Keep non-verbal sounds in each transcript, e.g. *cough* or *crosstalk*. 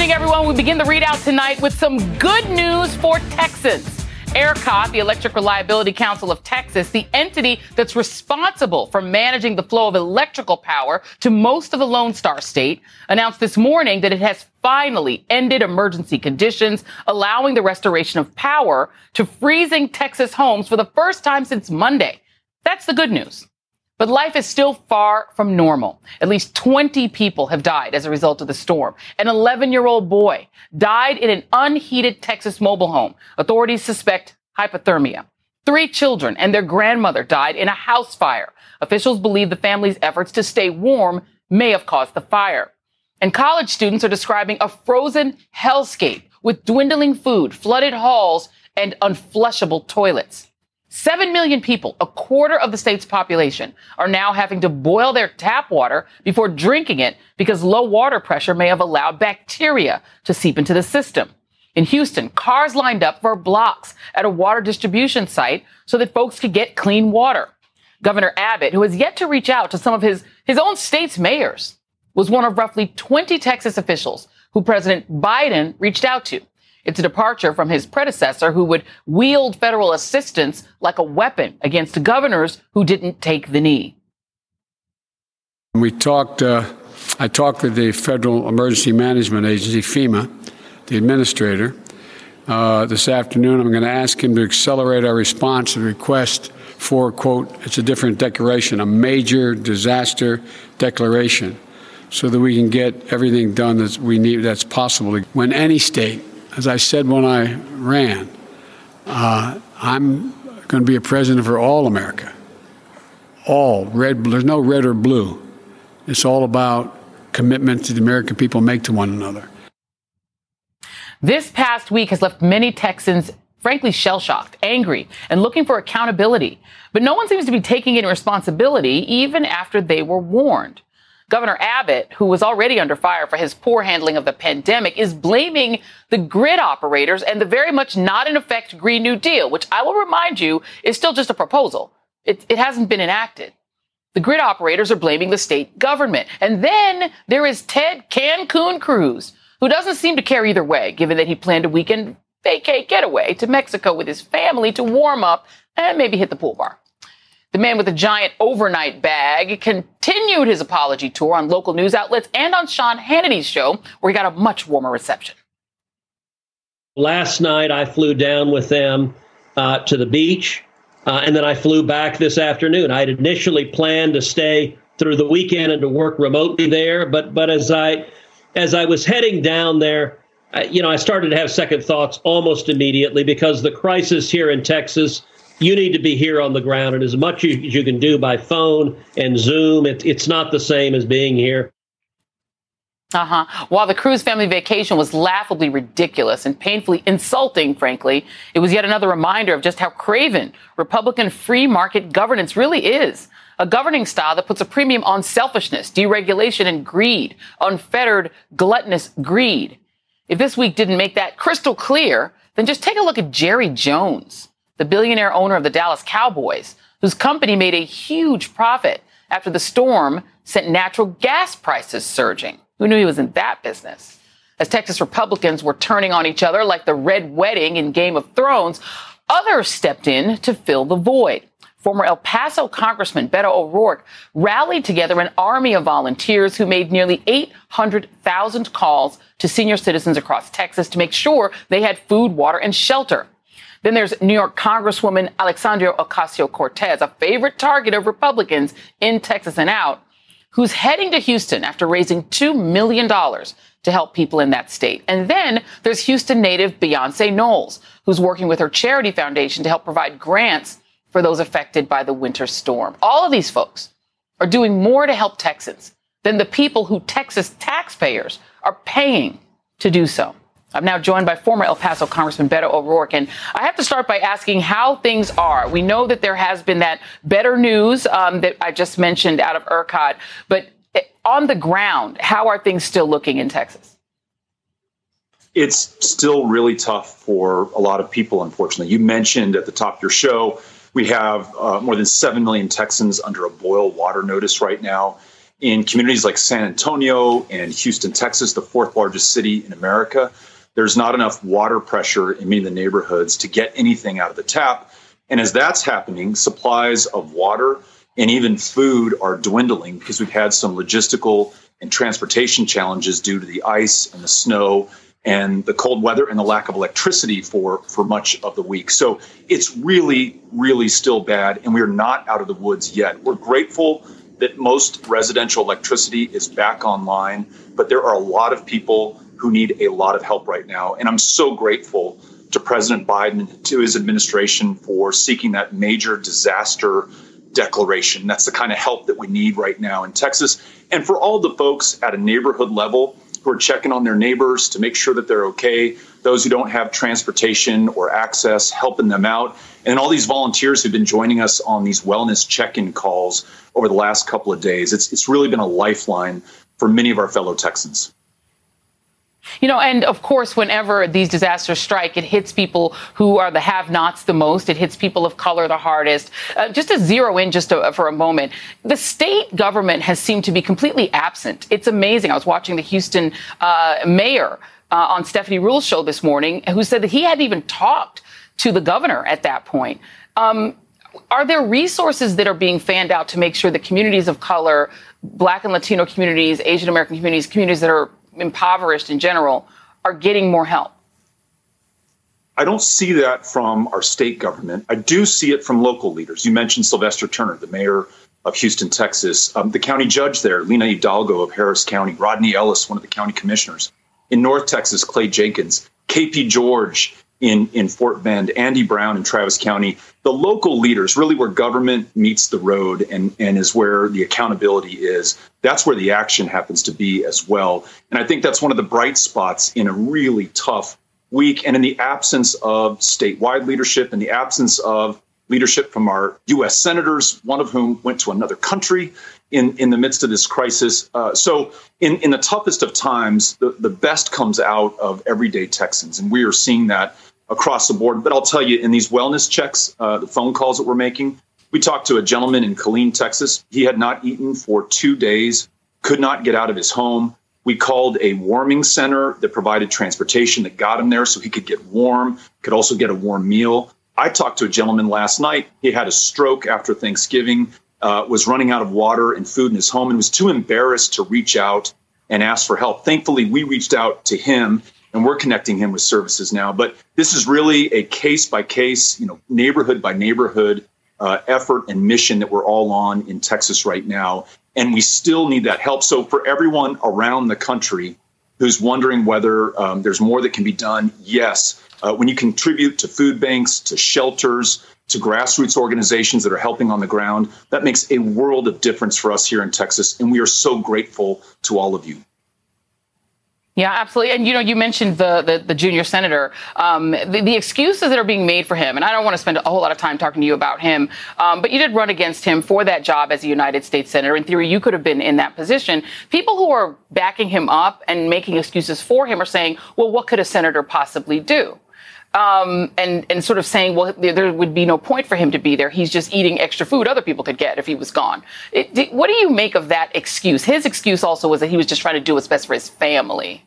evening, everyone. We begin the ReidOut tonight with some good news for Texans. ERCOT, the Electric Reliability Council of Texas, the entity that's responsible for managing the flow of electrical power to most of the Lone Star State, announced this morning that it has finally ended emergency conditions, allowing the restoration of power to freezing Texas homes for the first time since Monday. That's the good news. But life is still far from normal. At least 20 people have died as a result of the storm. An 11 year old boy died in an unheated Texas mobile home. Authorities suspect hypothermia. Three children and their grandmother died in a house fire. Officials believe the family's efforts to stay warm may have caused the fire. And college students are describing a frozen hellscape with dwindling food, flooded halls, and unflushable toilets. Seven million people, a quarter of the state's population, are now having to boil their tap water before drinking it because low water pressure may have allowed bacteria to seep into the system. In Houston, cars lined up for blocks at a water distribution site so that folks could get clean water. Governor Abbott, who has yet to reach out to some of his, his own state's mayors, was one of roughly 20 Texas officials who President Biden reached out to. It's a departure from his predecessor who would wield federal assistance like a weapon against governors who didn't take the knee. We talked, uh, I talked with the Federal Emergency Management Agency, FEMA, the administrator, uh, this afternoon. I'm going to ask him to accelerate our response to the request for, quote, it's a different declaration, a major disaster declaration, so that we can get everything done that we need that's possible. When any state as I said when I ran, uh, I'm going to be a president for all America. All red. There's no red or blue. It's all about commitment that the American people make to one another. This past week has left many Texans frankly shell shocked, angry, and looking for accountability. But no one seems to be taking any responsibility even after they were warned. Governor Abbott, who was already under fire for his poor handling of the pandemic, is blaming the grid operators and the very much not in effect Green New Deal, which I will remind you is still just a proposal. It, it hasn't been enacted. The grid operators are blaming the state government. And then there is Ted Cancun Cruz, who doesn't seem to care either way, given that he planned a weekend vacay getaway to Mexico with his family to warm up and maybe hit the pool bar. The man with the giant overnight bag continued his apology tour on local news outlets and on Sean Hannity's show, where he got a much warmer reception. Last night, I flew down with them uh, to the beach, uh, and then I flew back this afternoon. I had initially planned to stay through the weekend and to work remotely there, but but as I as I was heading down there, uh, you know, I started to have second thoughts almost immediately because the crisis here in Texas you need to be here on the ground. And as much as you can do by phone and Zoom, it, it's not the same as being here. Uh huh. While the Cruz family vacation was laughably ridiculous and painfully insulting, frankly, it was yet another reminder of just how craven Republican free market governance really is. A governing style that puts a premium on selfishness, deregulation, and greed, unfettered, gluttonous greed. If this week didn't make that crystal clear, then just take a look at Jerry Jones the billionaire owner of the Dallas Cowboys, whose company made a huge profit after the storm sent natural gas prices surging. Who knew he was in that business? As Texas Republicans were turning on each other like the Red Wedding in Game of Thrones, others stepped in to fill the void. Former El Paso Congressman Beto O'Rourke rallied together an army of volunteers who made nearly 800,000 calls to senior citizens across Texas to make sure they had food, water, and shelter. Then there's New York Congresswoman Alexandria Ocasio Cortez, a favorite target of Republicans in Texas and out, who's heading to Houston after raising $2 million to help people in that state. And then there's Houston native Beyonce Knowles, who's working with her charity foundation to help provide grants for those affected by the winter storm. All of these folks are doing more to help Texans than the people who Texas taxpayers are paying to do so. I'm now joined by former El Paso Congressman Beto O'Rourke. And I have to start by asking how things are. We know that there has been that better news um, that I just mentioned out of ERCOT, but eh, on the ground, how are things still looking in Texas? It's still really tough for a lot of people, unfortunately. You mentioned at the top of your show, we have uh, more than 7 million Texans under a boil water notice right now. in communities like San Antonio and Houston, Texas, the fourth largest city in America. There's not enough water pressure in many of the neighborhoods to get anything out of the tap. And as that's happening, supplies of water and even food are dwindling because we've had some logistical and transportation challenges due to the ice and the snow and the cold weather and the lack of electricity for for much of the week. So it's really really still bad and we're not out of the woods yet. We're grateful that most residential electricity is back online, but there are a lot of people who need a lot of help right now and I'm so grateful to President Biden to his administration for seeking that major disaster declaration. That's the kind of help that we need right now in Texas. And for all the folks at a neighborhood level who are checking on their neighbors to make sure that they're okay, those who don't have transportation or access, helping them out, and all these volunteers who've been joining us on these wellness check-in calls over the last couple of days. It's it's really been a lifeline for many of our fellow Texans. You know, and of course, whenever these disasters strike, it hits people who are the have-nots the most. It hits people of color the hardest. Uh, just to zero in just to, for a moment, the state government has seemed to be completely absent. It's amazing. I was watching the Houston uh, mayor uh, on Stephanie Ruhle's show this morning, who said that he hadn't even talked to the governor at that point. Um, are there resources that are being fanned out to make sure that communities of color, Black and Latino communities, Asian American communities, communities that are impoverished in general are getting more help? I don't see that from our state government. I do see it from local leaders. You mentioned Sylvester Turner, the mayor of Houston, Texas, um, the county judge there, Lina Hidalgo of Harris County, Rodney Ellis, one of the county commissioners. In North Texas, Clay Jenkins, KP George in, in Fort Bend, Andy Brown in Travis County. The local leaders, really where government meets the road and, and is where the accountability is, that's where the action happens to be as well. And I think that's one of the bright spots in a really tough week. And in the absence of statewide leadership, in the absence of leadership from our U.S. senators, one of whom went to another country in, in the midst of this crisis. Uh, so, in, in the toughest of times, the, the best comes out of everyday Texans. And we are seeing that across the board. But I'll tell you, in these wellness checks, uh, the phone calls that we're making, we talked to a gentleman in Killeen, Texas. He had not eaten for two days, could not get out of his home. We called a warming center that provided transportation that got him there so he could get warm, could also get a warm meal. I talked to a gentleman last night. He had a stroke after Thanksgiving, uh, was running out of water and food in his home, and was too embarrassed to reach out and ask for help. Thankfully, we reached out to him and we're connecting him with services now. But this is really a case by case, you know, neighborhood by neighborhood uh, effort and mission that we're all on in Texas right now, and we still need that help. So for everyone around the country who's wondering whether um, there's more that can be done, yes. Uh, when you contribute to food banks, to shelters, to grassroots organizations that are helping on the ground, that makes a world of difference for us here in Texas, and we are so grateful to all of you. Yeah, absolutely. And you know, you mentioned the the, the junior senator, um, the, the, excuses that are being made for him, and I don't want to spend a whole lot of time talking to you about him, um, but you did run against him for that job as a United States senator. In theory, you could have been in that position. People who are backing him up and making excuses for him are saying, "Well, what could a senator possibly do?" Um, and and sort of saying, well, there would be no point for him to be there. He's just eating extra food other people could get if he was gone. It, what do you make of that excuse? His excuse also was that he was just trying to do what's best for his family.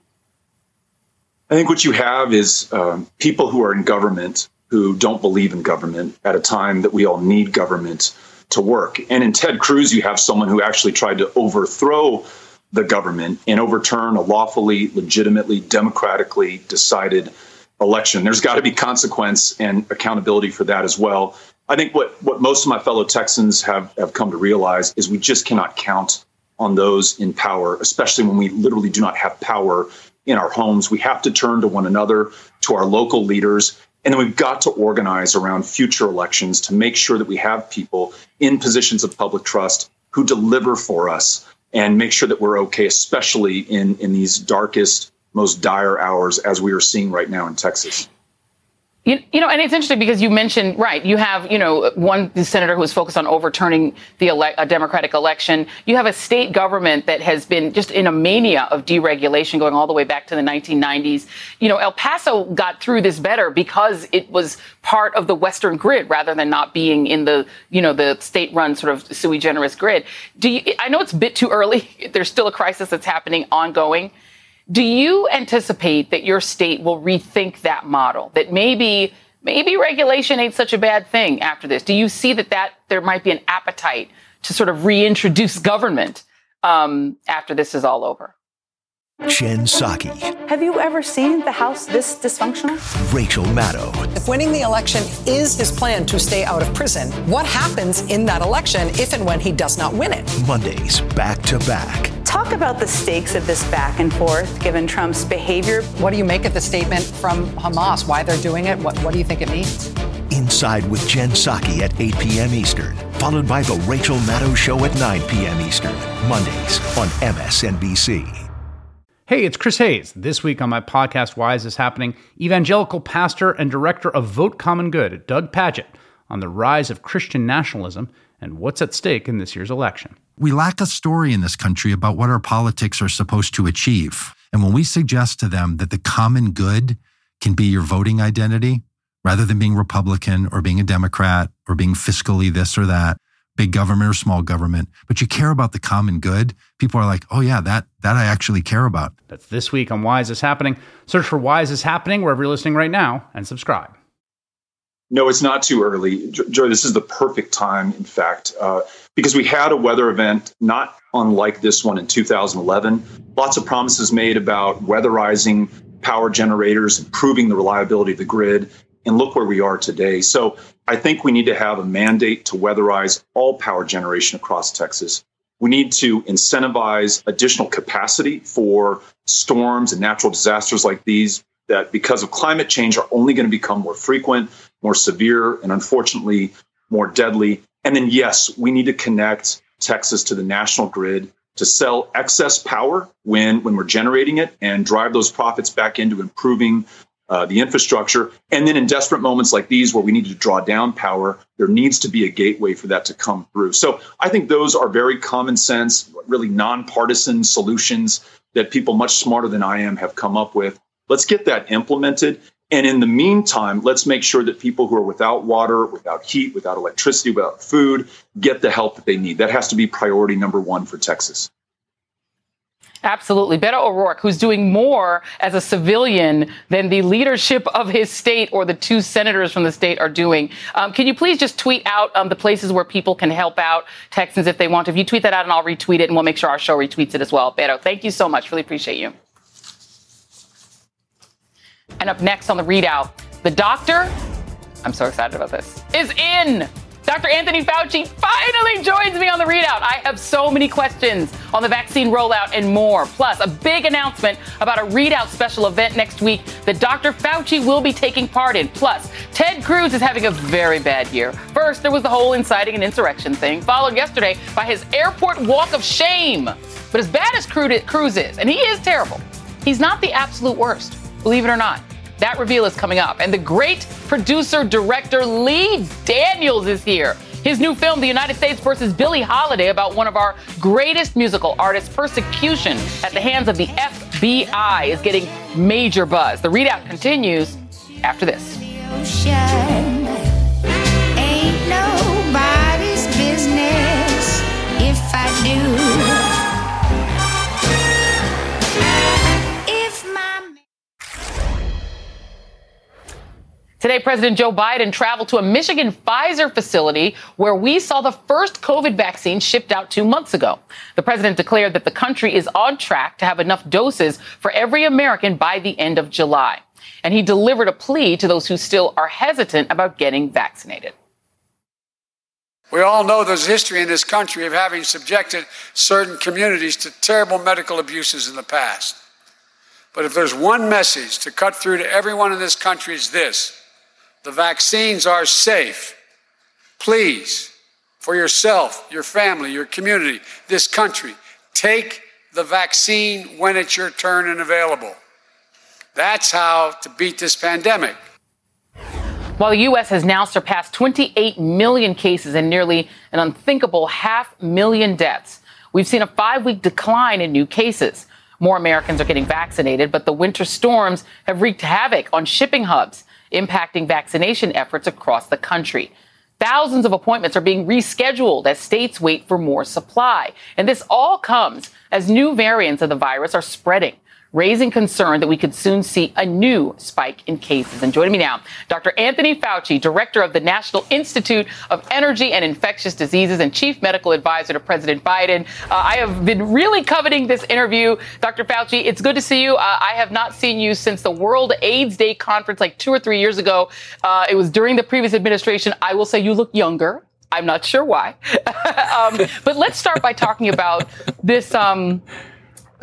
I think what you have is um, people who are in government who don't believe in government at a time that we all need government to work. And in Ted Cruz, you have someone who actually tried to overthrow the government and overturn a lawfully, legitimately, democratically decided election. There's got to be consequence and accountability for that as well. I think what, what most of my fellow Texans have, have come to realize is we just cannot count on those in power, especially when we literally do not have power in our homes. We have to turn to one another, to our local leaders, and then we've got to organize around future elections to make sure that we have people in positions of public trust who deliver for us and make sure that we're okay, especially in, in these darkest most dire hours as we are seeing right now in Texas. You, you, know, and it's interesting because you mentioned, right, you have, you know, one senator who is focused on overturning the ele- a Democratic election. You have a state government that has been just in a mania of deregulation going all the way back to the 1990s. You know, El Paso got through this better because it was part of the Western grid rather than not being in the, you know, the state run sort of sui generis grid. Do you, I know it's a bit too early. *laughs* There's still a crisis that's happening ongoing. Do you anticipate that your state will rethink that model? That maybe maybe regulation ain't such a bad thing after this. Do you see that that there might be an appetite to sort of reintroduce government um, after this is all over? Jen Psaki. Have you ever seen the House this dysfunctional? Rachel Maddow. If winning the election is his plan to stay out of prison, what happens in that election if and when he does not win it? Mondays back to back. Talk about the stakes of this back and forth given Trump's behavior. What do you make of the statement from Hamas? Why they're doing it? What, what do you think it means? Inside with Jen Psaki at 8 p.m. Eastern, followed by The Rachel Maddow Show at 9 p.m. Eastern, Mondays on MSNBC. Hey, it's Chris Hayes. This week on my podcast, Why Is This Happening? Evangelical pastor and director of Vote Common Good, Doug Pagitt, on the rise of Christian nationalism and what's at stake in this year's election. We lack a story in this country about what our politics are supposed to achieve. And when we suggest to them that the common good can be your voting identity, rather than being Republican or being a Democrat or being fiscally this or that, big government or small government, but you care about the common good, people are like, oh yeah, that that I actually care about. That's this week on Why Is This Happening? Search for Why Is This Happening wherever you're listening right now and subscribe. No, it's not too early. Joy, this is the perfect time, in fact, uh, because we had a weather event not unlike this one in 2011. Lots of promises made about weatherizing power generators, improving the reliability of the grid. And look where we are today. So I think we need to have a mandate to weatherize all power generation across Texas. We need to incentivize additional capacity for storms and natural disasters like these that, because of climate change, are only going to become more frequent, more severe, and unfortunately more deadly. And then, yes, we need to connect Texas to the national grid to sell excess power when, when we're generating it and drive those profits back into improving uh, the infrastructure. And then in desperate moments like these, where we need to draw down power, there needs to be a gateway for that to come through. So I think those are very common sense, really nonpartisan solutions that people much smarter than I am have come up with. Let's get that implemented. And in the meantime, let's make sure that people who are without water, without heat, without electricity, without food get the help that they need. That has to be priority number one for Texas. Absolutely. Beto O'Rourke, who's doing more as a civilian than the leadership of his state or the two senators from the state are doing. Um, can you please just tweet out um, the places where people can help out Texans if they want? If you tweet that out, and I'll retweet it, and we'll make sure our show retweets it as well. Beto, thank you so much. Really appreciate you. And up next on the ReidOut, the doctor, I'm so excited about this, is in. Dr. Anthony Fauci finally joins me on the ReidOut. I have so many questions on the vaccine rollout and more. Plus, a big announcement about a ReidOut special event next week that Dr. Fauci will be taking part in. Plus, Ted Cruz is having a very bad year. First, there was the whole inciting an insurrection thing, followed yesterday by his airport walk of shame. But as bad as Cruz is, and he is terrible, he's not the absolute worst, believe it or not. That reveal is coming up. And the great producer director Lee Daniels is here. His new film, The United States versus Billie Holiday, about one of our greatest musical artists' persecution at the hands of the FBI, is getting major buzz. The ReidOut continues after this. Ain't nobody's business if I do. Today, President Joe Biden traveled to a Michigan Pfizer facility where we saw the first COVID vaccine shipped out two months ago. The president declared that the country is on track to have enough doses for every American by the end of July. And he delivered a plea to those who still are hesitant about getting vaccinated. We all know there's history in this country of having subjected certain communities to terrible medical abuses in the past. But if there's one message to cut through to everyone in this country, is this the vaccines are safe. Please, for yourself, your family, your community, this country, take the vaccine when it's your turn and available. That's how to beat this pandemic. while the U.S. has now surpassed 28 million cases and nearly an unthinkable half million deaths. We've seen a five week decline in new cases. More Americans are getting vaccinated, but the winter storms have wreaked havoc on shipping hubs, impacting vaccination efforts across the country. Thousands of appointments are being rescheduled as states wait for more supply. And this all comes as new variants of the virus are spreading raising concern that we could soon see a new spike in cases. And joining me now, Dr. Anthony Fauci, director of the National Institute of Allergy and Infectious Diseases and chief medical advisor to President Biden. Uh, I have been really coveting this interview. Dr. Fauci, it's good to see you. Uh, I have not seen you since the World AIDS Day conference like two or three years ago. Uh, it was during the previous administration. I will say you look younger. I'm not sure why. *laughs* um, but let's start by talking about this. Um,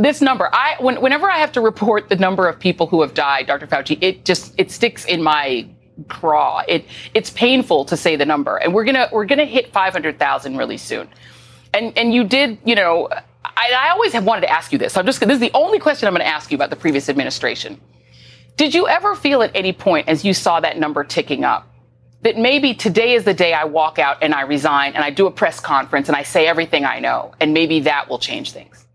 this number, I when, whenever I have to report the number of people who have died, Dr. Fauci, it just it sticks in my craw. It it's painful to say the number, and we're gonna we're gonna hit five hundred thousand really soon. And and you did, you know, I, I always have wanted to ask you this. I'm just this is the only question I'm going to ask you about the previous administration. Did you ever feel at any point as you saw that number ticking up? That maybe today is the day I walk out and I resign and I do a press conference and I say everything I know, and maybe that will change things.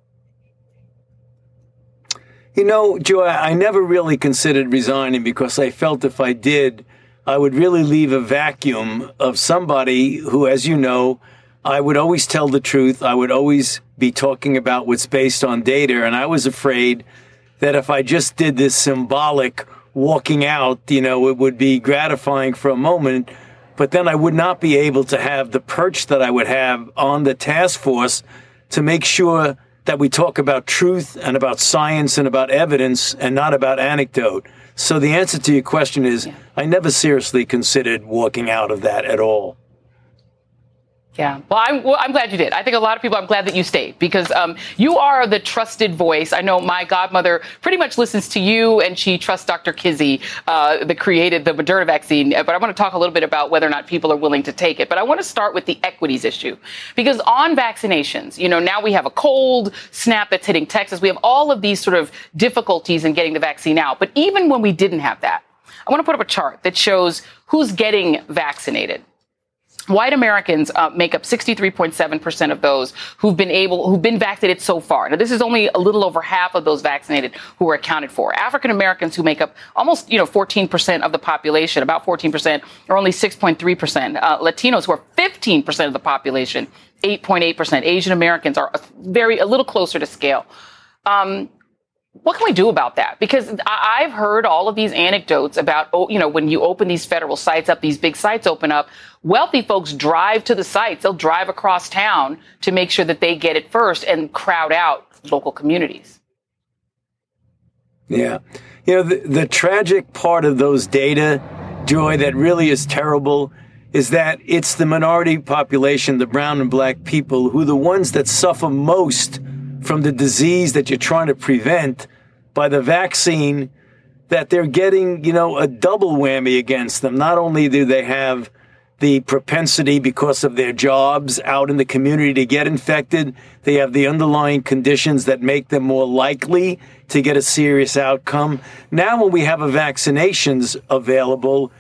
You know, Joy, I never really considered resigning because I felt if I did, I would really leave a vacuum of somebody who, as you know, I would always tell the truth. I would always be talking about what's based on data. And I was afraid that if I just did this symbolic walking out, you know, it would be gratifying for a moment, but then I would not be able to have the perch that I would have on the task force to make sure that we talk about truth and about science and about evidence and not about anecdote. So the answer to your question is yeah. I never seriously considered walking out of that at all. Yeah. Well I'm, well, I'm glad you did. I think a lot of people, I'm glad that you stayed because um, you are the trusted voice. I know my godmother pretty much listens to you and she trusts Dr. Kizzy, uh, the created the Moderna vaccine. But I want to talk a little bit about whether or not people are willing to take it. But I want to start with the equities issue because on vaccinations, you know, now we have a cold snap that's hitting Texas. We have all of these sort of difficulties in getting the vaccine out. But even when we didn't have that, I want to put up a chart that shows who's getting vaccinated. White Americans uh, make up 63.7% of those who've been able, who've been vaccinated so far. Now, this is only a little over half of those vaccinated who are accounted for. African Americans, who make up almost, you know, 14% of the population, about 14%, are only 6.3%. Uh, Latinos, who are 15% of the population, 8.8%. Asian Americans are very, a little closer to scale. Um, what can we do about that? Because I've heard all of these anecdotes about, oh, you know, when you open these federal sites up, these big sites open up, wealthy folks drive to the sites. They'll drive across town to make sure that they get it first and crowd out local communities. Yeah. You know, the, the tragic part of those data, Joy, that really is terrible is that it's the minority population, the brown and black people, who are the ones that suffer most from the disease that you're trying to prevent by the vaccine that they're getting, you know, a double whammy against them. Not only do they have the propensity because of their jobs out in the community to get infected, they have the underlying conditions that make them more likely to get a serious outcome. Now, when we have a vaccinations available,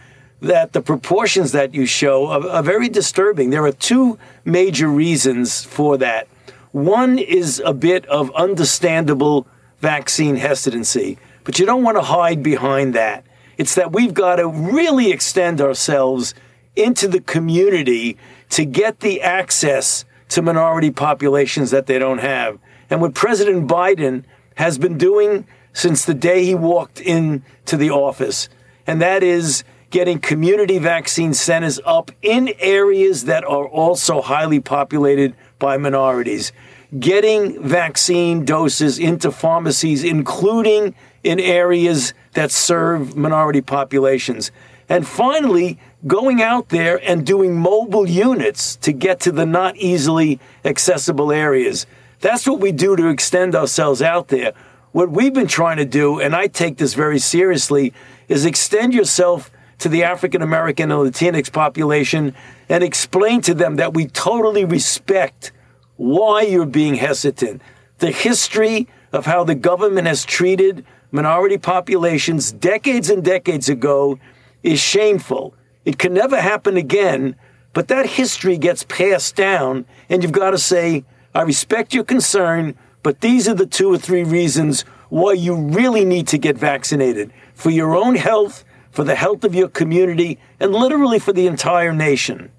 that the proportions that you show are, are very disturbing. There are two major reasons for that. One is a bit of understandable vaccine hesitancy, but you don't want to hide behind that. It's that we've got to really extend ourselves into the community to get the access to minority populations that they don't have. And what President Biden has been doing since the day he walked into the office, and that is getting community vaccine centers up in areas that are also highly populated by minorities, getting vaccine doses into pharmacies, including in areas that serve minority populations. And finally, going out there and doing mobile units to get to the not easily accessible areas. That's what we do to extend ourselves out there. What we've been trying to do, and I take this very seriously, is extend yourself to the African American and Latinx population and explain to them that we totally respect why you're being hesitant, the history of how the government has treated minority populations decades and decades ago is shameful. It can never happen again, but that history gets passed down, and you've got to say, I respect your concern, but these are the two or three reasons why you really need to get vaccinated for your own health, for the health of your community, and literally for the entire nation.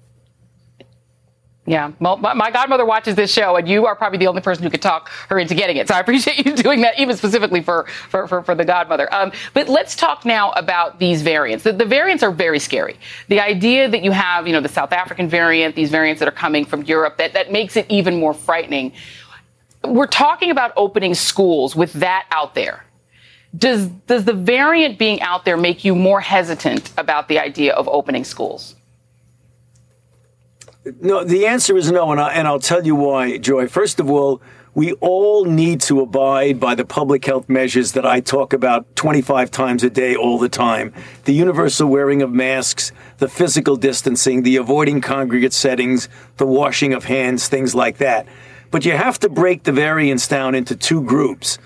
Yeah, well, my godmother watches this show, and you are probably the only person who could talk her into getting it. So I appreciate you *laughs* doing that, even specifically for for for, for the godmother. Um, but let's talk now about these variants. The, the, variants are very scary. The idea that you have, you know, the South African variant, these variants that are coming from Europe, that that makes it even more frightening. We're talking about opening schools with that out there. Does does the variant being out there make you more hesitant about the idea of opening schools? No, the answer is no, and, I, and I'll tell you why, Joy. First of all, we all need to abide by the public health measures that I talk about 25 times a day all the time. The universal wearing of masks, the physical distancing, the avoiding congregate settings, the washing of hands, things like that. But you have to break the variants down into two groups.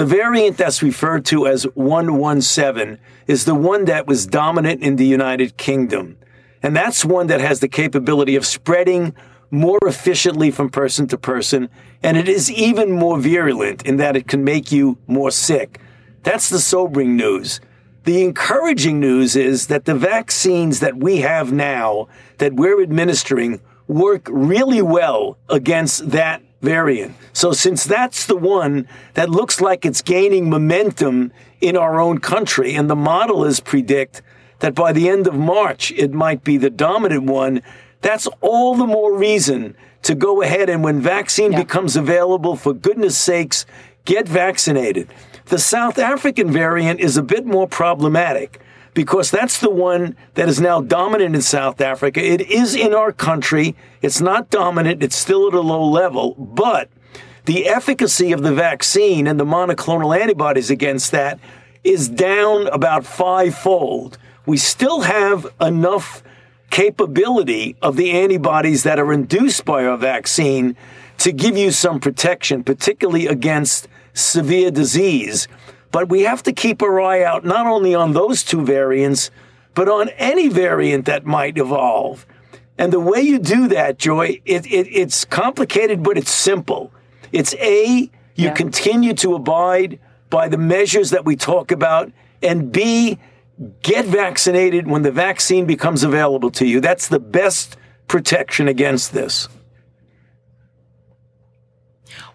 The variant that's referred to as 117 is the one that was dominant in the United Kingdom. And that's one that has the capability of spreading more efficiently from person to person. And it is even more virulent in that it can make you more sick. That's the sobering news. The encouraging news is that the vaccines that we have now that we're administering work really well against that variant. So since that's the one that looks like it's gaining momentum in our own country and the model predict that by the end of March it might be the dominant one, that's all the more reason to go ahead and when vaccine yeah. becomes available, for goodness sakes, get vaccinated. The South African variant is a bit more problematic because that's the one that is now dominant in South Africa. It is in our country. It's not dominant, it's still at a low level, but the efficacy of the vaccine and the monoclonal antibodies against that is down about fivefold we still have enough capability of the antibodies that are induced by our vaccine to give you some protection, particularly against severe disease. But we have to keep our eye out not only on those two variants, but on any variant that might evolve. And the way you do that, Joy, it, it, it's complicated, but it's simple. It's A, you yeah. continue to abide by the measures that we talk about, and B, get vaccinated when the vaccine becomes available to you. That's the best protection against this.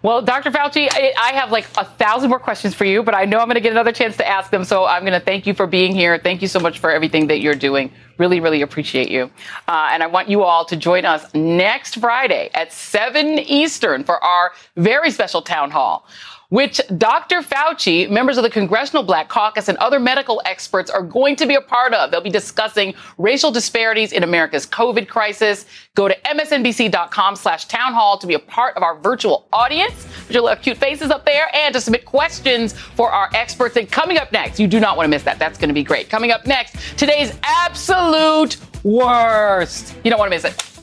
Well, Dr. Fauci, I have like a thousand more questions for you, but I know I'm going to get another chance to ask them. So I'm going to thank you for being here. Thank you so much for everything that you're doing. Really, really appreciate you. Uh, and I want you all to join us next Friday at 7 Eastern for our very special town hall which Dr. Fauci, members of the Congressional Black Caucus, and other medical experts are going to be a part of. They'll be discussing racial disparities in America's COVID crisis. Go to msnbc.com slash town hall to be a part of our virtual audience. You'll have cute faces up there and to submit questions for our experts. And coming up next, you do not want to miss that. That's going to be great. Coming up next, today's absolute worst. You don't want to miss it.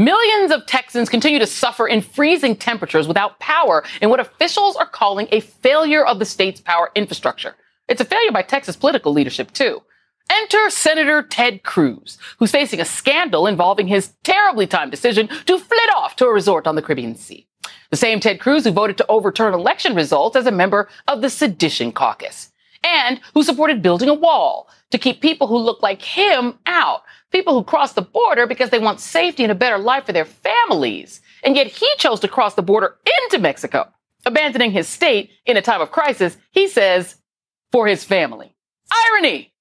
Millions of Texans continue to suffer in freezing temperatures without power in what officials are calling a failure of the state's power infrastructure. It's a failure by Texas political leadership, too. Enter Senator Ted Cruz, who's facing a scandal involving his terribly timed decision to flit off to a resort on the Caribbean Sea. The same Ted Cruz who voted to overturn election results as a member of the Sedition Caucus and who supported building a wall to keep people who look like him out people who cross the border because they want safety and a better life for their families. And yet he chose to cross the border into Mexico, abandoning his state in a time of crisis, he says, for his family. Irony!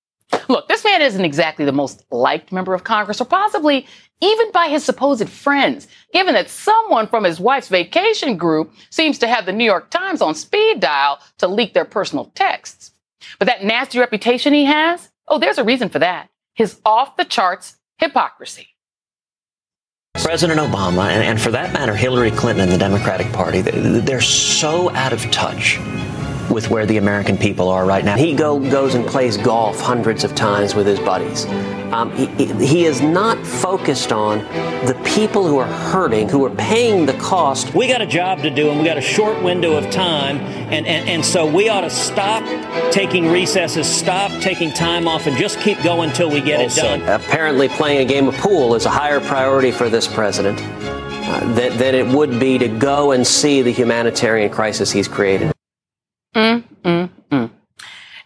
Look, this man isn't exactly the most liked member of Congress, or possibly even by his supposed friends, given that someone from his wife's vacation group seems to have the New York Times on speed dial to leak their personal texts. But that nasty reputation he has, oh, there's a reason for that his off the charts hypocrisy. President Obama, and, for that matter, Hillary Clinton and the Democratic Party, they're so out of touch with where the American people are right now. He go, goes and plays golf hundreds of times with his buddies. Um, he, he is not focused on the people who are hurting, who are paying the cost. We got a job to do, and we got a short window of time And, and, and so we ought to stop taking recesses, stop taking time off, and just keep going until we get also, it done. Apparently, playing a game of pool is a higher priority for this president uh, than, than it would be to go and see the humanitarian crisis he's created.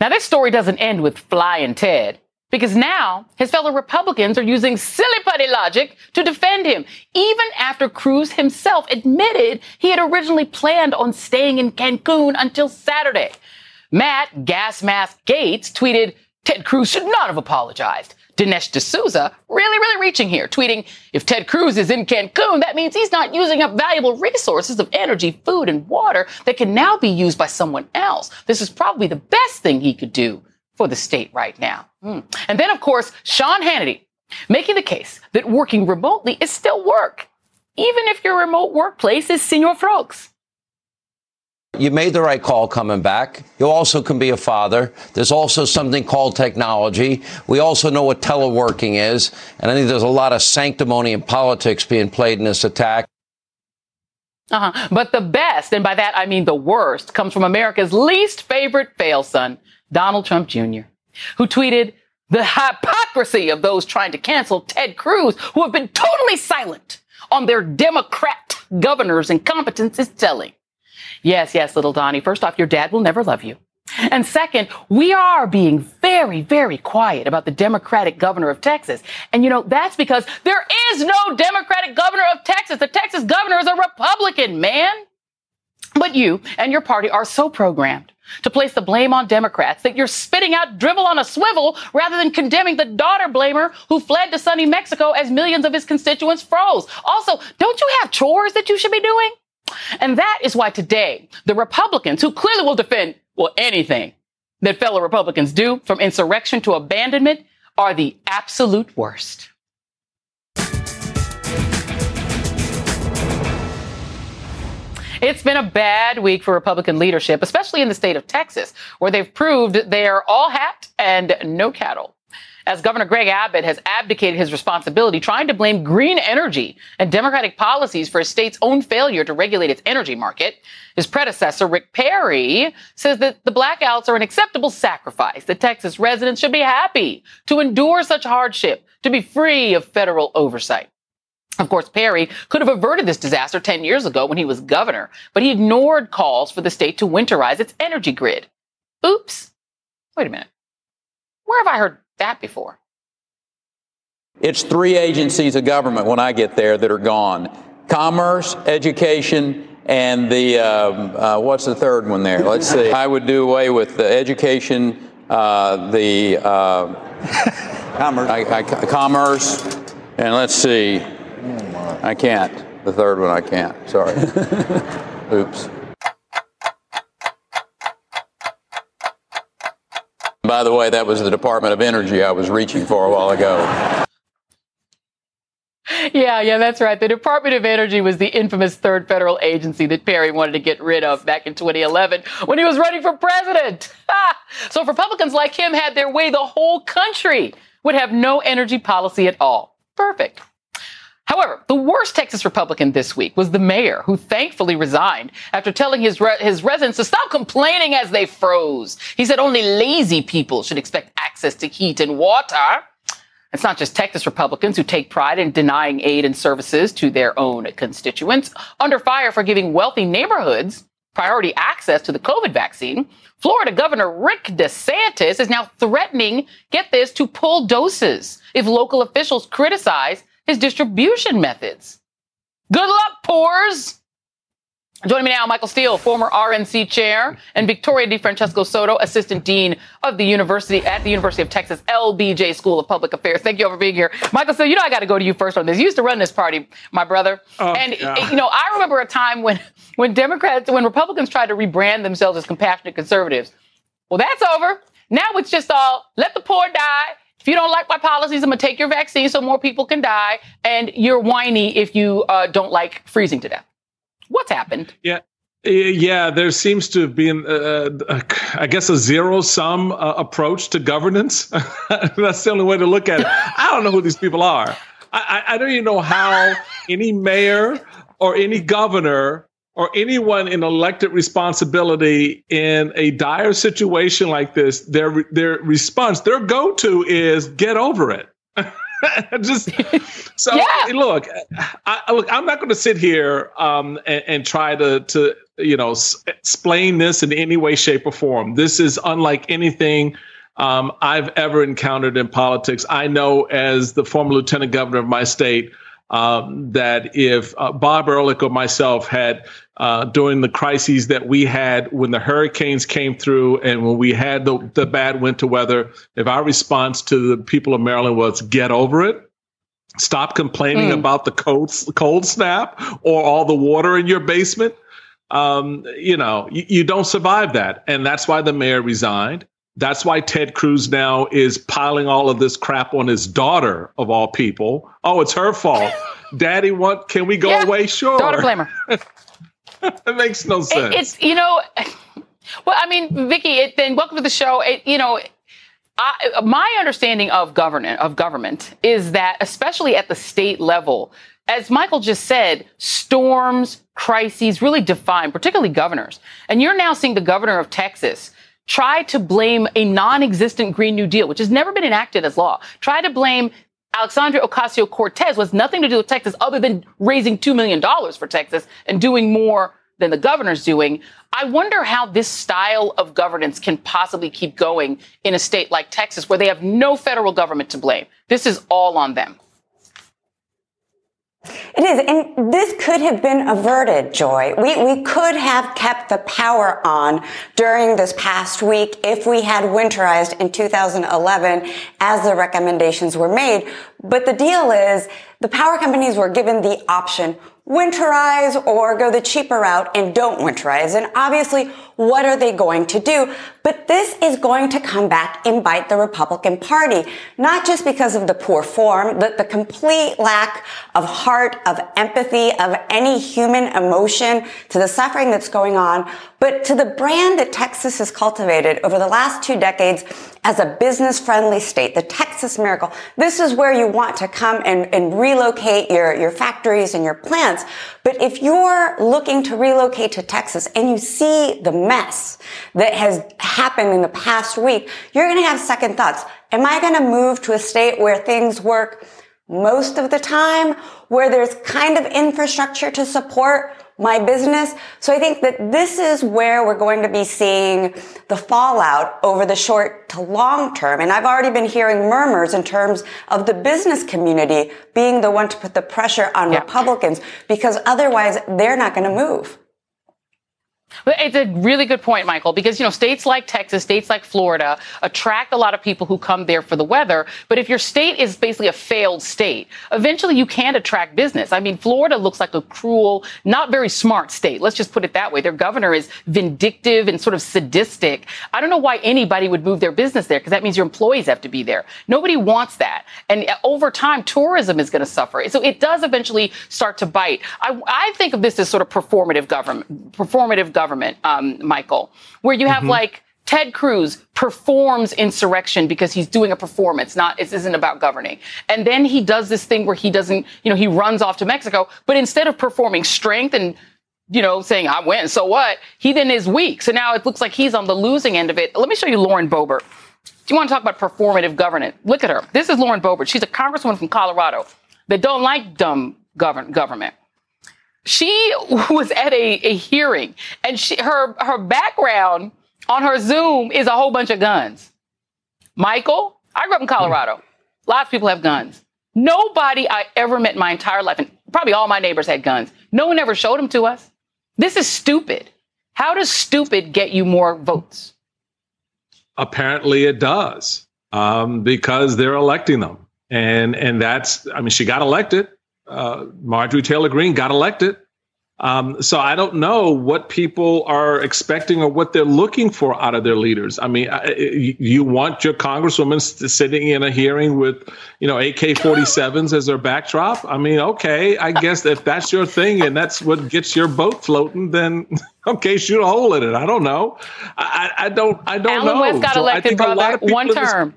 Now, this story doesn't end with Fly and Ted. Because now his fellow Republicans are using silly putty logic to defend him, even after Cruz himself admitted he had originally planned on staying in Cancun until Saturday. Matt Gas Mask Gaetz tweeted, Ted Cruz should not have apologized. Dinesh D'Souza, really, really reaching here, tweeting, if Ted Cruz is in Cancun, that means he's not using up valuable resources of energy, food, and water that can now be used by someone else. This is probably the best thing he could do for the state right now. Mm. And then, of course, Sean Hannity making the case that working remotely is still work, even if your remote workplace is Senor Frogs. You made the right call coming back. You also can be a father. There's also something called technology. We also know what teleworking is. And I think there's a lot of sanctimony and politics being played in this attack. Uh-huh. But the best, and by that I mean the worst, comes from America's least favorite fail son, Donald Trump Jr., who tweeted, the hypocrisy of those trying to cancel Ted Cruz, who have been totally silent on their Democrat governor's incompetence, is telling. Yes, yes, little Donnie. First off, your dad will never love you. And second, we are being very, very quiet about the Democratic governor of Texas. And you know, that's because there is no Democratic governor of Texas. The Texas governor is a Republican, man. But you and your party are so programmed to place the blame on Democrats that you're spitting out drivel on a swivel rather than condemning the daughter blamer who fled to sunny Mexico as millions of his constituents froze. Also, don't you have chores that you should be doing? And that is why today, the Republicans who clearly will defend, well, anything that fellow Republicans do from insurrection to abandonment are the absolute worst. It's been a bad week for Republican leadership, especially in the state of Texas, where they've proved they're all hat and no cattle. As Governor Greg Abbott has abdicated his responsibility, trying to blame green energy and Democratic policies for his state's own failure to regulate its energy market, his predecessor, Rick Perry, says that the blackouts are an acceptable sacrifice, that Texas residents should be happy to endure such hardship, to be free of federal oversight. Of course, Perry could have averted this disaster 10 years ago when he was governor, but he ignored calls for the state to winterize its energy grid. Oops. Wait a minute. Where have I heard that before? It's three agencies of government when I get there that are gone commerce, education, and the, um, uh, what's the third one there? Let's see. I would do away with the education, uh, the uh, commerce. I, I, commerce, and let's see. I can't. The third one I can't. Sorry. *laughs* Oops. By the way, that was the Department of Energy I was reaching for a while ago. Yeah, yeah, that's right. The Department of Energy was the infamous third federal agency that Perry wanted to get rid of back in 2011 when he was running for president. so if Republicans like him had their way, the whole country would have no energy policy at all. Perfect. However, the worst Texas Republican this week was the mayor, who thankfully resigned after telling his, re- his residents to stop complaining as they froze. He said only lazy people should expect access to heat and water. It's not just Texas Republicans who take pride in denying aid and services to their own constituents. Under fire for giving wealthy neighborhoods priority access to the COVID vaccine, Florida Governor Rick DeSantis is now threatening, get this, to pull doses if local officials criticize his distribution methods. Good luck, pores. Joining me now, Michael Steele, former RNC chair, and Victoria DeFrancesco Soto, assistant dean of the university at the University of Texas LBJ School of Public Affairs. Thank you all for being here, Michael. So you know I got to go to you first on this. You used to run this party, my brother, oh, and yeah. Eh, you know I remember a time when when Democrats, when Republicans tried to rebrand themselves as compassionate conservatives. Well, that's over. Now it's just all let the poor die if you don't like my policies, I'm going to take your vaccine so more people can die. And you're whiny if you uh, don't like freezing to death. What's happened? Yeah. Yeah, there seems to have been, uh, uh, I guess, a zero sum uh, approach to governance. *laughs* That's the only way to look at it. I don't know who these people are. I, I don't even know how any mayor or any governor or anyone in elected responsibility in a dire situation like this, their their response, their go to is get over it. *laughs* just *laughs* so yeah. look, I, look, I'm not going to sit here um, and, and, try to to you know s- explain this in any way, shape, or form. This is unlike anything um, I've ever encountered in politics. I know as the former lieutenant governor of my state um, that if uh, Bob Ehrlich or myself had uh, during the crises that we had when the hurricanes came through and when we had the, the bad winter weather, if our response to the people of Maryland was get over it, stop complaining mm. about the cold cold snap or all the water in your basement, um, you know, you, you don't survive that, and that's why the mayor resigned. That's why Ted Cruz now is piling all of this crap on his daughter of all people. Oh, it's her fault. *laughs* Daddy, what? Can we go yeah, away? Sure. Daughter blamer. *laughs* it makes no sense. It, it's you know, *laughs* well, I mean, Vicky. It, then welcome to the show. It, you know. I, my understanding of government of government is that, especially at the state level, as Michael just said, storms, crises really define, particularly governors. And you're now seeing the governor of Texas try to blame a non-existent Green New Deal, which has never been enacted as law. Try to blame Alexandria Ocasio Cortez was nothing to do with Texas other than raising $2 million for Texas and doing more than the governor's doing. I wonder how this style of governance can possibly keep going in a state like Texas where they have no federal government to blame. This is all on them. It is. And this could have been averted, Joy. We, we could have kept the power on during this past week if we had winterized in 2011 as the recommendations were made. But the deal is the power companies were given the option winterize or go the cheaper route and don't winterize. And obviously, what are they going to do? But this is going to come back and bite the Republican Party, not just because of the poor form, but the complete lack of heart, of empathy, of any human emotion to the suffering that's going on, but to the brand that Texas has cultivated over the last two decades as a business friendly state, the Texas miracle. This is where you want to come and, and relocate your, your factories and your plants. But if you're looking to relocate to Texas and you see the mess that has happened in the past week, you're going to have second thoughts. Am I going to move to a state where things work most of the time, where there's kind of infrastructure to support my business. So I think that this is where we're going to be seeing the fallout over the short to long term. And I've already been hearing murmurs in terms of the business community being the one to put the pressure on yeah. Republicans because otherwise they're not going to move. It's a really good point, Michael, because, you know, states like Texas, states like Florida attract a lot of people who come there for the weather. But if your state is basically a failed state, eventually you can't attract business. I mean, Florida looks like a cruel, not very smart state. Let's just put it that way. Their governor is vindictive and sort of sadistic. I don't know why anybody would move their business there because that means your employees have to be there. Nobody wants that. And uh, over time, tourism is going to suffer. So it does eventually start to bite. I, I think of this as sort of performative government, performative government government, um, Michael, where you have mm-hmm. like Ted Cruz performs insurrection because he's doing a performance, not it isn't about governing. And then he does this thing where he doesn't, you know, he runs off to Mexico, but instead of performing strength and you know, saying I win, so what? He then is weak. So now it looks like he's on the losing end of it. Let me show you Lauren Boebert. Do you want to talk about performative governance? Look at her. This is Lauren Boebert. She's a congresswoman from Colorado that don't like dumb govern- government she *laughs* was at a, a hearing and she, her, her background on her Zoom is a whole bunch of guns. Michael, I grew up in Colorado. Lots of people have guns. Nobody I ever met in my entire life, and probably all my neighbors had guns. No one ever showed them to us. This is stupid. How does stupid get you more votes? Apparently, it does um, because they're electing them, and and that's. I mean, she got elected uh, Marjorie Taylor Greene got elected. Um, so I don't know what people are expecting or what they're looking for out of their leaders. I mean, I, you want your congresswoman sitting in a hearing with, you know, AK-47s as their backdrop. I mean, okay, I guess if that's your thing and that's what gets your boat floating, then *laughs* okay, shoot a hole in it. I don't know. I, I don't. I don't Allen know. West got so elected, brother. One term.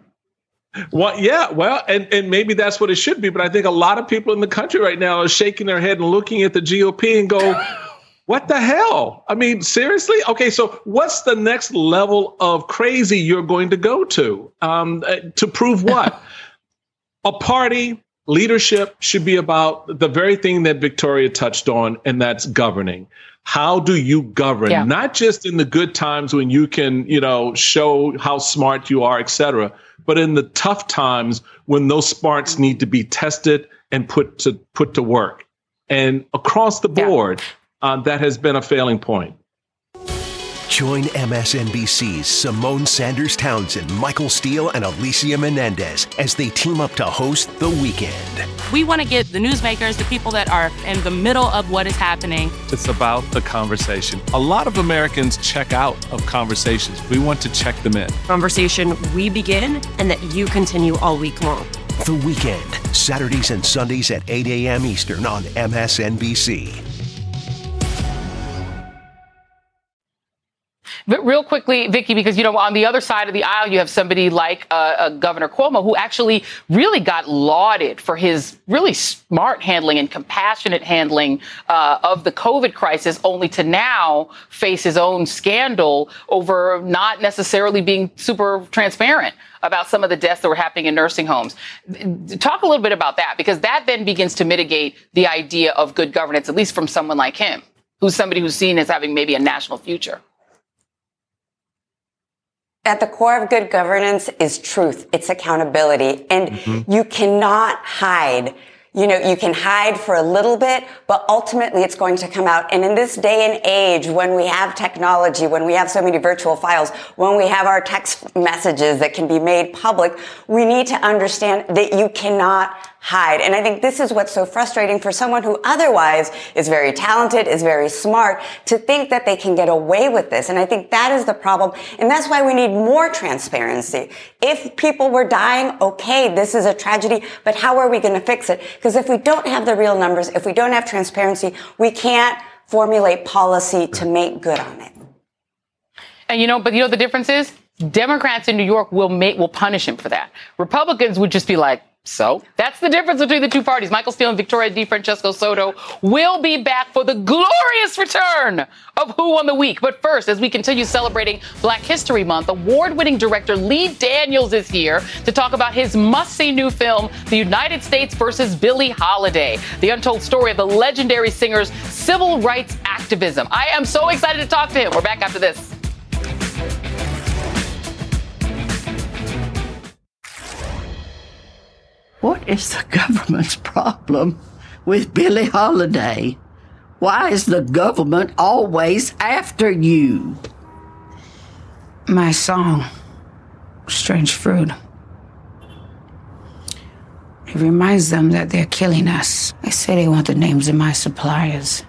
Well, yeah, well, and, and maybe that's what it should be. But I think a lot of people in the country right now are shaking their head and looking at the GOP and go, *laughs* what the hell? I mean, seriously? Okay, so what's the next level of crazy you're going to go to? Um, uh, to prove what? *laughs* a party leadership should be about the very thing that Victoria touched on, and that's governing. How do you govern? Yeah. Not just in the good times when you can, you know, show how smart you are, et cetera, but in the tough times when those smarts need to be tested and put to put to work. And across the board, yeah. uh, that has been a failing point. Join MSNBC's Symone Sanders Townsend, Michael Steele, and Alicia Menendez as they team up to host The Weekend. We want to get the newsmakers, the people that are in the middle of what is happening. It's about the conversation. A lot of Americans check out of conversations. We want to check them in. Conversation we begin and that you continue all week long. The Weekend, Saturdays and Sundays at 8 a.m. Eastern on MSNBC. But real quickly, Vicky, because, you know, on the other side of the aisle, you have somebody like uh, uh, Governor Cuomo, who actually really got lauded for his really smart handling and compassionate handling uh, of the COVID crisis, only to now face his own scandal over not necessarily being super transparent about some of the deaths that were happening in nursing homes. Talk a little bit about that, because that then begins to mitigate the idea of good governance, at least from someone like him, who's somebody who's seen as having maybe a national future. At the core of good governance is truth. It's accountability. And mm-hmm. you cannot hide you know, you can hide for a little bit, but ultimately it's going to come out. And in this day and age, when we have technology, when we have so many virtual files, when we have our text messages that can be made public, we need to understand that you cannot hide. And I think this is what's so frustrating for someone who otherwise is very talented, is very smart, to think that they can get away with this. And I think that is the problem. And that's why we need more transparency. If people were dying, okay, this is a tragedy, but how are we going to fix it? Because if we don't have the real numbers, if we don't have transparency, we can't formulate policy to make good on it. And you know, but you know the difference is Democrats in New York will make will punish him for that. Republicans would just be like, so that's the difference between the two parties. Michael Steele and Victoria D. DeFrancesco Soto will be back for the glorious return of Who Won the Week. But first, as we continue celebrating Black History Month, award-winning director Lee Daniels is here to talk about his must-see new film, The United States versus Billie Holiday, the untold story of the legendary singer's civil rights activism. I am so excited to talk to him. We're back after this. What is the *laughs* government's problem with Billie Holiday? Why is the government always after you? My song, Strange Fruit. It reminds them that they're killing us. They say they want the names of my suppliers.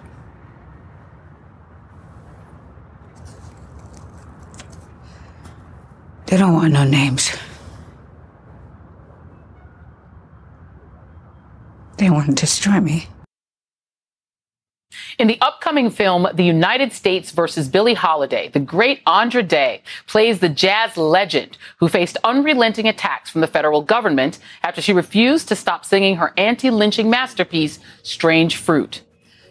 They don't want no names. They want to destroy me. In the upcoming film, The United States versus Billie Holiday, the great Andra Day plays the jazz legend who faced unrelenting attacks from the federal government after she refused to stop singing her anti-lynching masterpiece, Strange Fruit.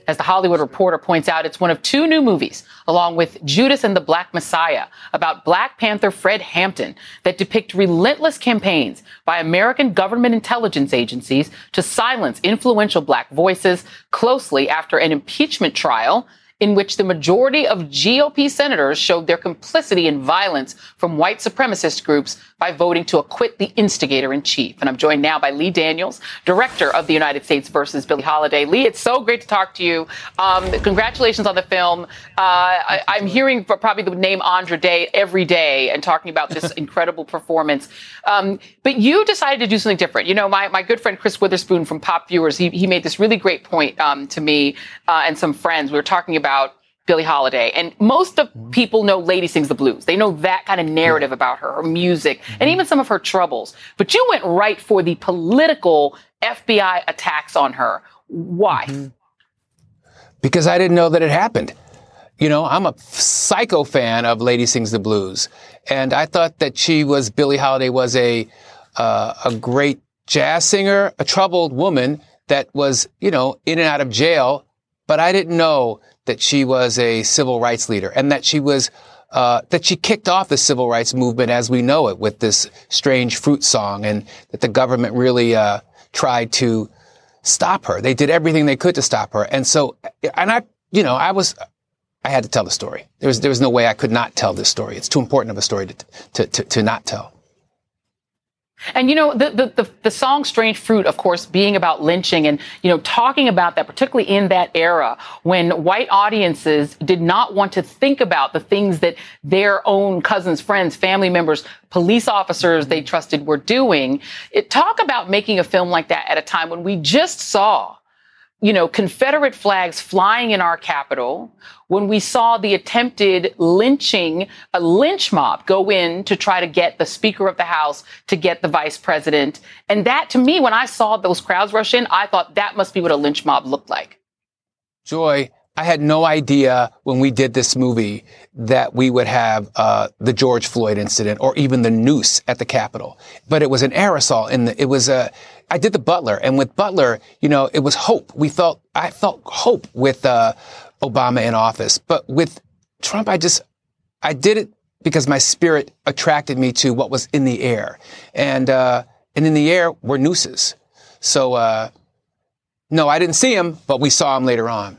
As the Hollywood Reporter points out, it's one of two new movies, along with Judas and the Black Messiah, about Black Panther Fred Hampton that depict relentless campaigns by American government intelligence agencies to silence influential black voices closely after an impeachment trial in which the majority of GOP senators showed their complicity in violence from white supremacist groups by voting to acquit the instigator in chief. And I'm joined now by Lee Daniels, director of the United States versus Billie Holiday. Lee, it's so great to talk to you. Um, congratulations on the film. Uh, I, am hearing probably the name Andra Day every day and talking about this *laughs* incredible performance. Um, but you decided to do something different. You know, my, my good friend Chris Witherspoon from PopViewers, he, he made this really great point um, to me uh, and some friends. We were talking about Billie Holiday. And most of mm-hmm. people know Lady Sings the Blues. They know that kind of narrative about her, her music, mm-hmm. and even some of her troubles. But you went right for the political FBI attacks on her. Why? Mm-hmm. Because I didn't know that it happened. You know, I'm a psycho fan of Lady Sings the Blues. And I thought that she was, Billie Holiday was a, uh, a great jazz singer, a troubled woman that was, you know, in and out of jail but I didn't know that she was a civil rights leader and that she was uh, that she kicked off the civil rights movement as we know it with this strange fruit song, and that the government really uh, tried to stop her. They did everything they could to stop her, and so, and I, you know, I was, I had to tell the story. There was there was no way I could not tell this story. It's too important of a story to to to, to not tell. And you know, the, the, the, the, song Strange Fruit, of course, being about lynching and, you know, talking about that, particularly in that era when white audiences did not want to think about the things that their own cousins, friends, family members, police officers they trusted were doing. It talk about making a film like that at a time when we just saw you know, Confederate flags flying in our capital, when we saw the attempted lynching, a lynch mob go in to try to get the Speaker of the House, to get the Vice President. And that, to me, when I saw those crowds rush in, I thought that must be what a lynch mob looked like. Joy, I had no idea when we did this movie that we would have uh, the George Floyd incident or even the noose at the Capitol. But it was an aerosol, and it was a. I did the Butler, and with Butler, you know, it was hope. We felt I felt hope with uh, Obama in office, but with Trump, I just I did it because my spirit attracted me to what was in the air, and uh, and in the air were nooses. So uh, no, I didn't see him, but we saw him later on.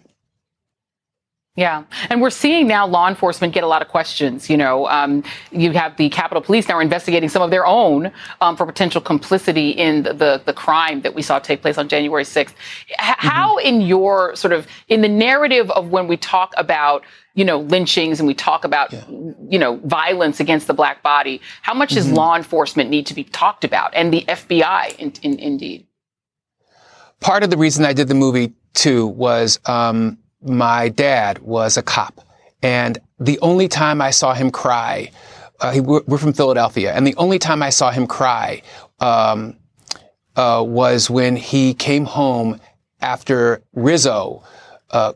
Yeah. And we're seeing now law enforcement get a lot of questions. You know, um, you have the Capitol Police now investigating some of their own um, for potential complicity in the, the, the, crime that we saw take place on January 6th. H- mm-hmm. How, in your sort of, in the narrative of when we talk about, you know, lynchings and we talk about, yeah. you know, violence against the black body, how much mm-hmm. does law enforcement need to be talked about and the FBI, in, in, indeed? Part of the reason I did the movie, too, was, um, my dad was a cop. And the only time I saw him cry, uh, he, we're from Philadelphia, and the only time I saw him cry um, uh, was when he came home after Rizzo, uh,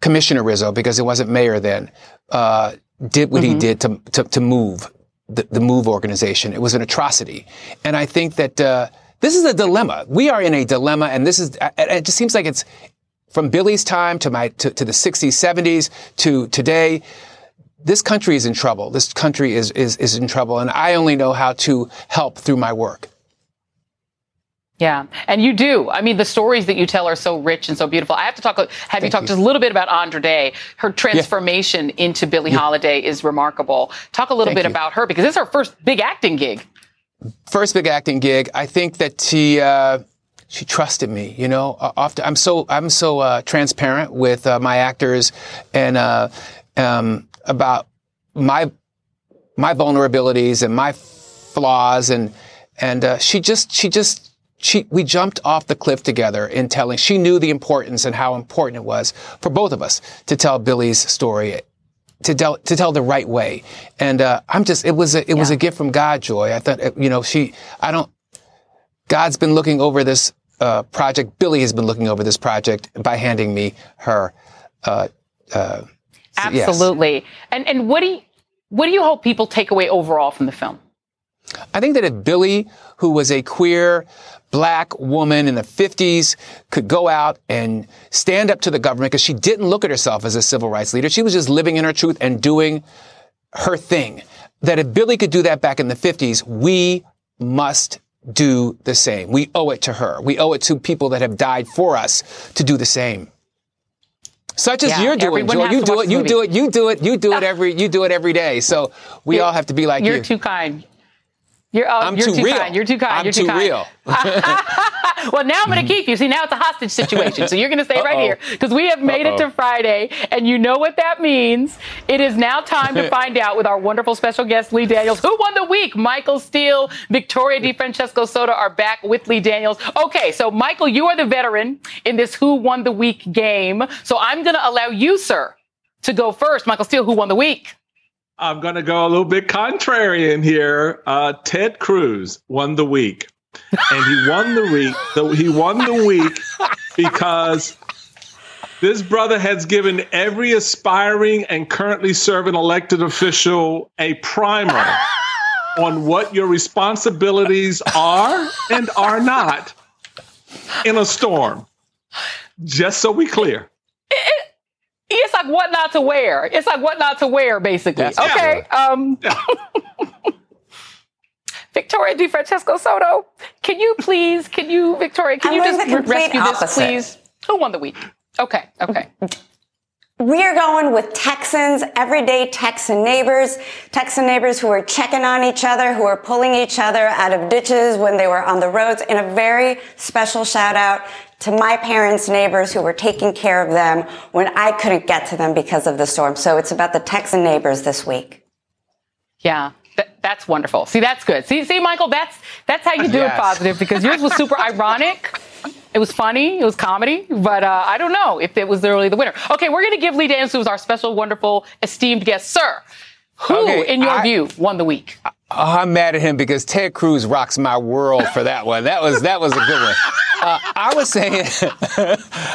Commissioner Rizzo, because it wasn't mayor then, uh, did what mm-hmm. he did to, to, to move the, the, MOVE organization. It was an atrocity. And I think that uh, this is a dilemma. We are in a dilemma, and this is, it just seems like it's, from Billie's time to my to, to the 60s, 70s to today, this country is in trouble. This country is, is, is in trouble, and I only know how to help through my work. Yeah, and you do. I mean, the stories that you tell are so rich and so beautiful. I have to talk. Have Thank you talked you. just a little bit about Andra Day? Her transformation yeah. into Billie yeah. Holiday is remarkable. Talk a little Thank bit you. about her because this is her first big acting gig. First big acting gig. I think that she. Uh, she trusted me. You know, often I'm so I'm so uh, transparent with uh, my actors and uh, um, about my my vulnerabilities and my flaws and and uh, she just she just she we jumped off the cliff together in telling she knew the importance and how important it was for both of us to tell Billie's story to tell to tell the right way and uh, I'm just it was a, it yeah. was a gift from God joy I thought you know she I don't God's been looking over this uh, project. Billie has been looking over this project by handing me her. Uh, uh, Absolutely. Yes. And and what do you, what do you hope people take away overall from the film? I think that if Billie, who was a queer black woman in the 50s, could go out and stand up to the government because she didn't look at herself as a civil rights leader. She was just living in her truth and doing her thing. That if Billie could do that back in the 50s, we must do the same. We owe it to her. We owe it to people that have died for us to do the same. Such as yeah, you're doing, Joy. You do it. You do it. You do it. You do it every. You do it every day. So we you're, all have to be like you're you. You're too kind. You're, oh, I'm you're too, too real. kind. You're too kind. I'm you're too, too real. *laughs* *laughs* well, now I'm going to keep you. See, now it's a hostage situation. So you're going to stay Uh-oh. right here because we have made Uh-oh. it to Friday, and you know what that means. It is now time to *laughs* find out with our wonderful special guest, Lee Daniels, who won the week. Michael Steele, Victoria DeFrancesco Soto are back with Lee Daniels. Okay, so Michael, you are the veteran in this Who Won the Week game. So I'm going to allow you, sir, to go first. Michael Steele, who won the week? I'm going to go a little bit contrarian here. Uh, Ted Cruz won the week, and he won the week. So he won the week because this brother has given every aspiring and currently serving elected official a primer on what your responsibilities are and are not in a storm. Just so we clear. Like what not to wear. It's like what not to wear, basically. That's okay. Um, *laughs* Victoria DeFrancesco Soto, can you please, can you, Victoria, can I'm you just the complete rescue this, please? Who won the week? Okay, okay. We are going with Texans, everyday Texan neighbors, Texan neighbors who are checking on each other, who are pulling each other out of ditches when they were on the roads. And a very special shout out to my parents' neighbors who were taking care of them when I couldn't get to them because of the storm. So it's about the Texan neighbors this week. Yeah. Th- that's wonderful. See, that's good. See, see, Michael, that's that's how you do Yes. it positive because yours was super *laughs* ironic. It was funny. It was comedy, but uh, I don't know if it was really the winner. Okay, we're going to give Lee Dance, who's our special, wonderful, esteemed guest, sir. Who, Okay, in your I- view, won the week? Oh, I'm mad at him because Ted Cruz rocks my world for that one. That was that was a good one. *laughs* Uh, I was saying, *laughs*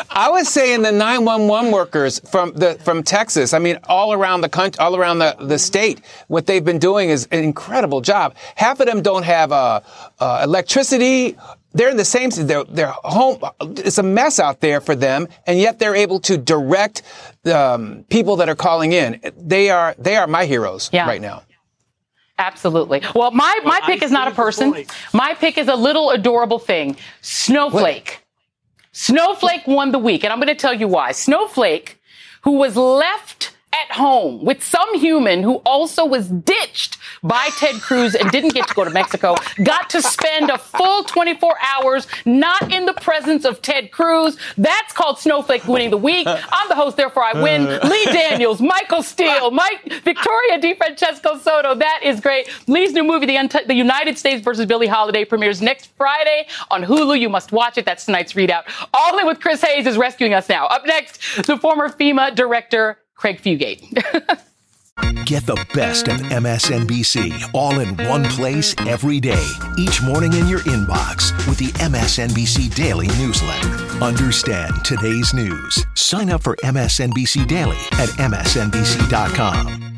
I was saying the 911 workers from the from Texas. I mean, all around the country, all around the, the state, what they've been doing is an incredible job. Half of them don't have uh, uh, electricity. They're in the same. They're, they're home. It's a mess out there for them, and yet they're able to direct um, people that are calling in. They are they are my heroes Yeah. right now. Absolutely. Well, my, my pick is not a person. My pick is a little adorable thing. Snowflake. Snowflake won the week, and I'm going to tell you why. Snowflake, who was left at home with some human who also was ditched by Ted Cruz and didn't get to go to Mexico, got to spend a full 24 hours not in the presence of Ted Cruz. That's called Snowflake winning the week. I'm the host, therefore I win. *laughs* Lee Daniels, Michael Steele, Mike Victoria DeFrancesco Soto. That is great. Lee's new movie, The, Unt- the United States versus Billie Holiday, premieres next Friday on Hulu. You must watch it. That's tonight's ReidOut. All in with Chris Hayes is rescuing us now. Up next, the former FEMA director, Craig Fugate. *laughs* Get the best of MSNBC all in one place every day, each morning in your inbox with the MSNBC Daily newsletter. Understand today's news. Sign up for MSNBC Daily at MSNBC.com.